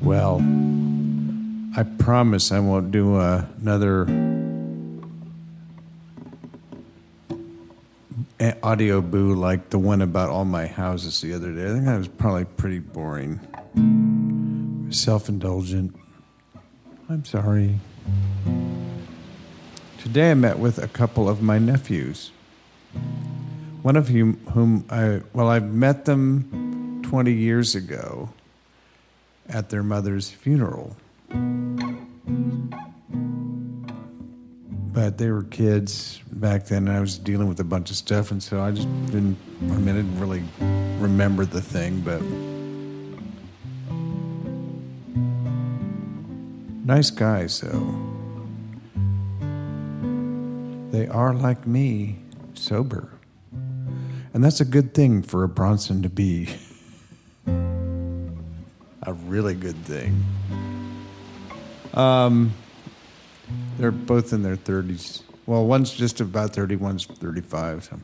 Well, I promise I won't do uh, another audio boo like the one about all my houses the other day. I think that was probably pretty boring. Self indulgent. I'm sorry. Today I met with a couple of my nephews. One of whom, whom I, well, I've met them 20 years ago at their mother's funeral. But they were kids back then, and I was dealing with a bunch of stuff, and so I just didn't, I mean, I didn't really remember the thing, but. Nice guys, though. They are like me, sober. And that's a good thing for a Bronson to be. a really good thing. Um, they're both in their 30s. Well, one's just about 30, one's 35. So.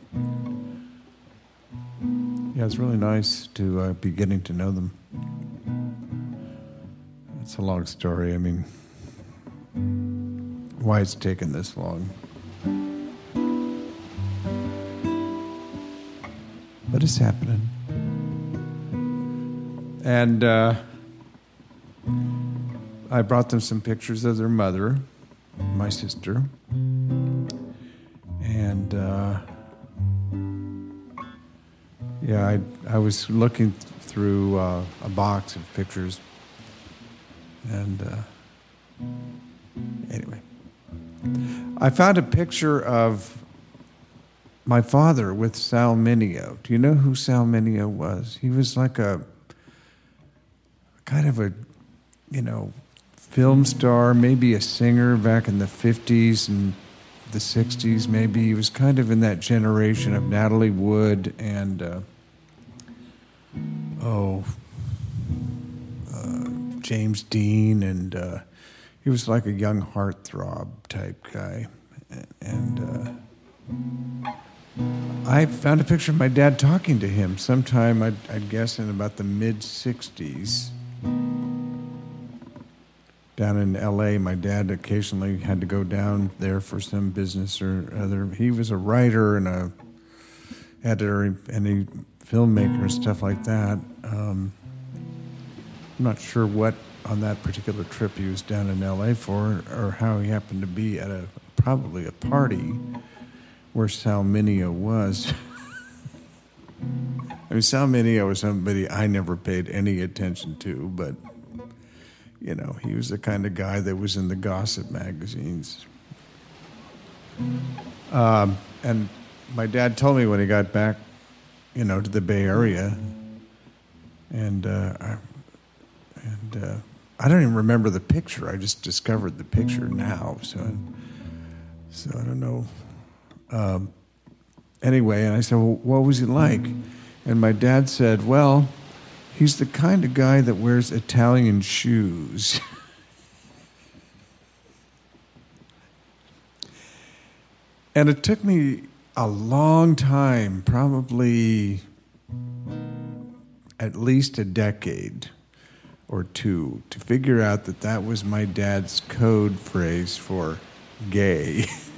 Yeah, it's really nice to uh, be getting to know them. It's a long story. I mean, why it's taken this long. But it's happening. And uh, I brought them some pictures of their mother, my sister. And uh, yeah, I, I was looking through uh, a box of pictures. And uh, anyway, I found a picture of my father with Sal Mineo. Do you know who Sal Mineo was? He was like a kind of a, you know, film star, maybe a singer back in the 50s and the 60s, maybe. He was kind of in that generation of Natalie Wood and, uh, oh, uh, James Dean. And uh, he was like a young heartthrob type guy. And uh, I found a picture of my dad talking to him sometime, I'd, I'd guess, in about the mid 60s down in LA. My dad occasionally had to go down there for some business or other. He was a writer and a editor and a filmmaker and stuff like that. Um, I'm not sure what on that particular trip he was down in LA for or how he happened to be at a probably a party where Sal Mineo was. I mean, Sal Mineo was somebody I never paid any attention to, but you know, he was the kind of guy that was in the gossip magazines. Um, and my dad told me when he got back, you know, to the Bay Area, and uh, I, and uh, I don't even remember the picture. I just discovered the picture now, so so I don't know. Um, anyway, and I said, well, "What was he like?" And my dad said, "Well." He's the kind of guy that wears Italian shoes. and it took me a long time, probably at least a decade or two, to figure out that that was my dad's code phrase for gay.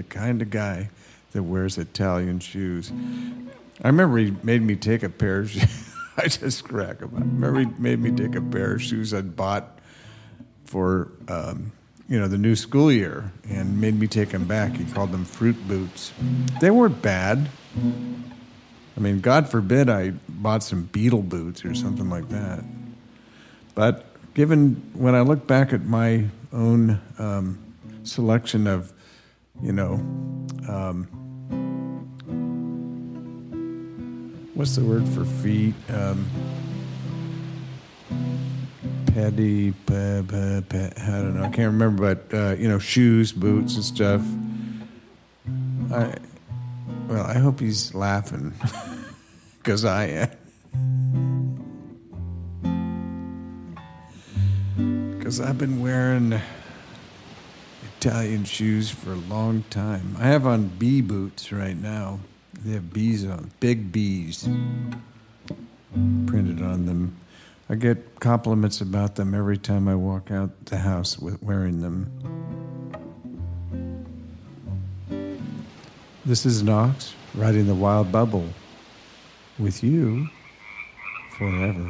the kind of guy that wears Italian shoes. I remember he made me take a pair of shoes. I just crack him. I remember he made me take a pair of shoes I'd bought for, um, you know, the new school year and made me take them back. He called them fruit boots. They weren't bad. I mean, God forbid I bought some Beatle boots or something like that. But given when I look back at my own um, selection of, you know, um, what's the word for feet? Um, petty, pe, I don't know. I can't remember, but uh, you know, shoes, boots, and stuff. I well, I hope he's laughing because I am. Because I've been wearing Italian shoes for a long time. I have on bee boots right now. They have bees on, big bees printed on them. I get compliments about them every time I walk out the house with wearing them. This is Knox riding the wild bubble with you forever.